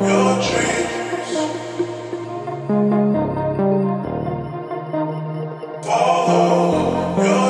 Follow your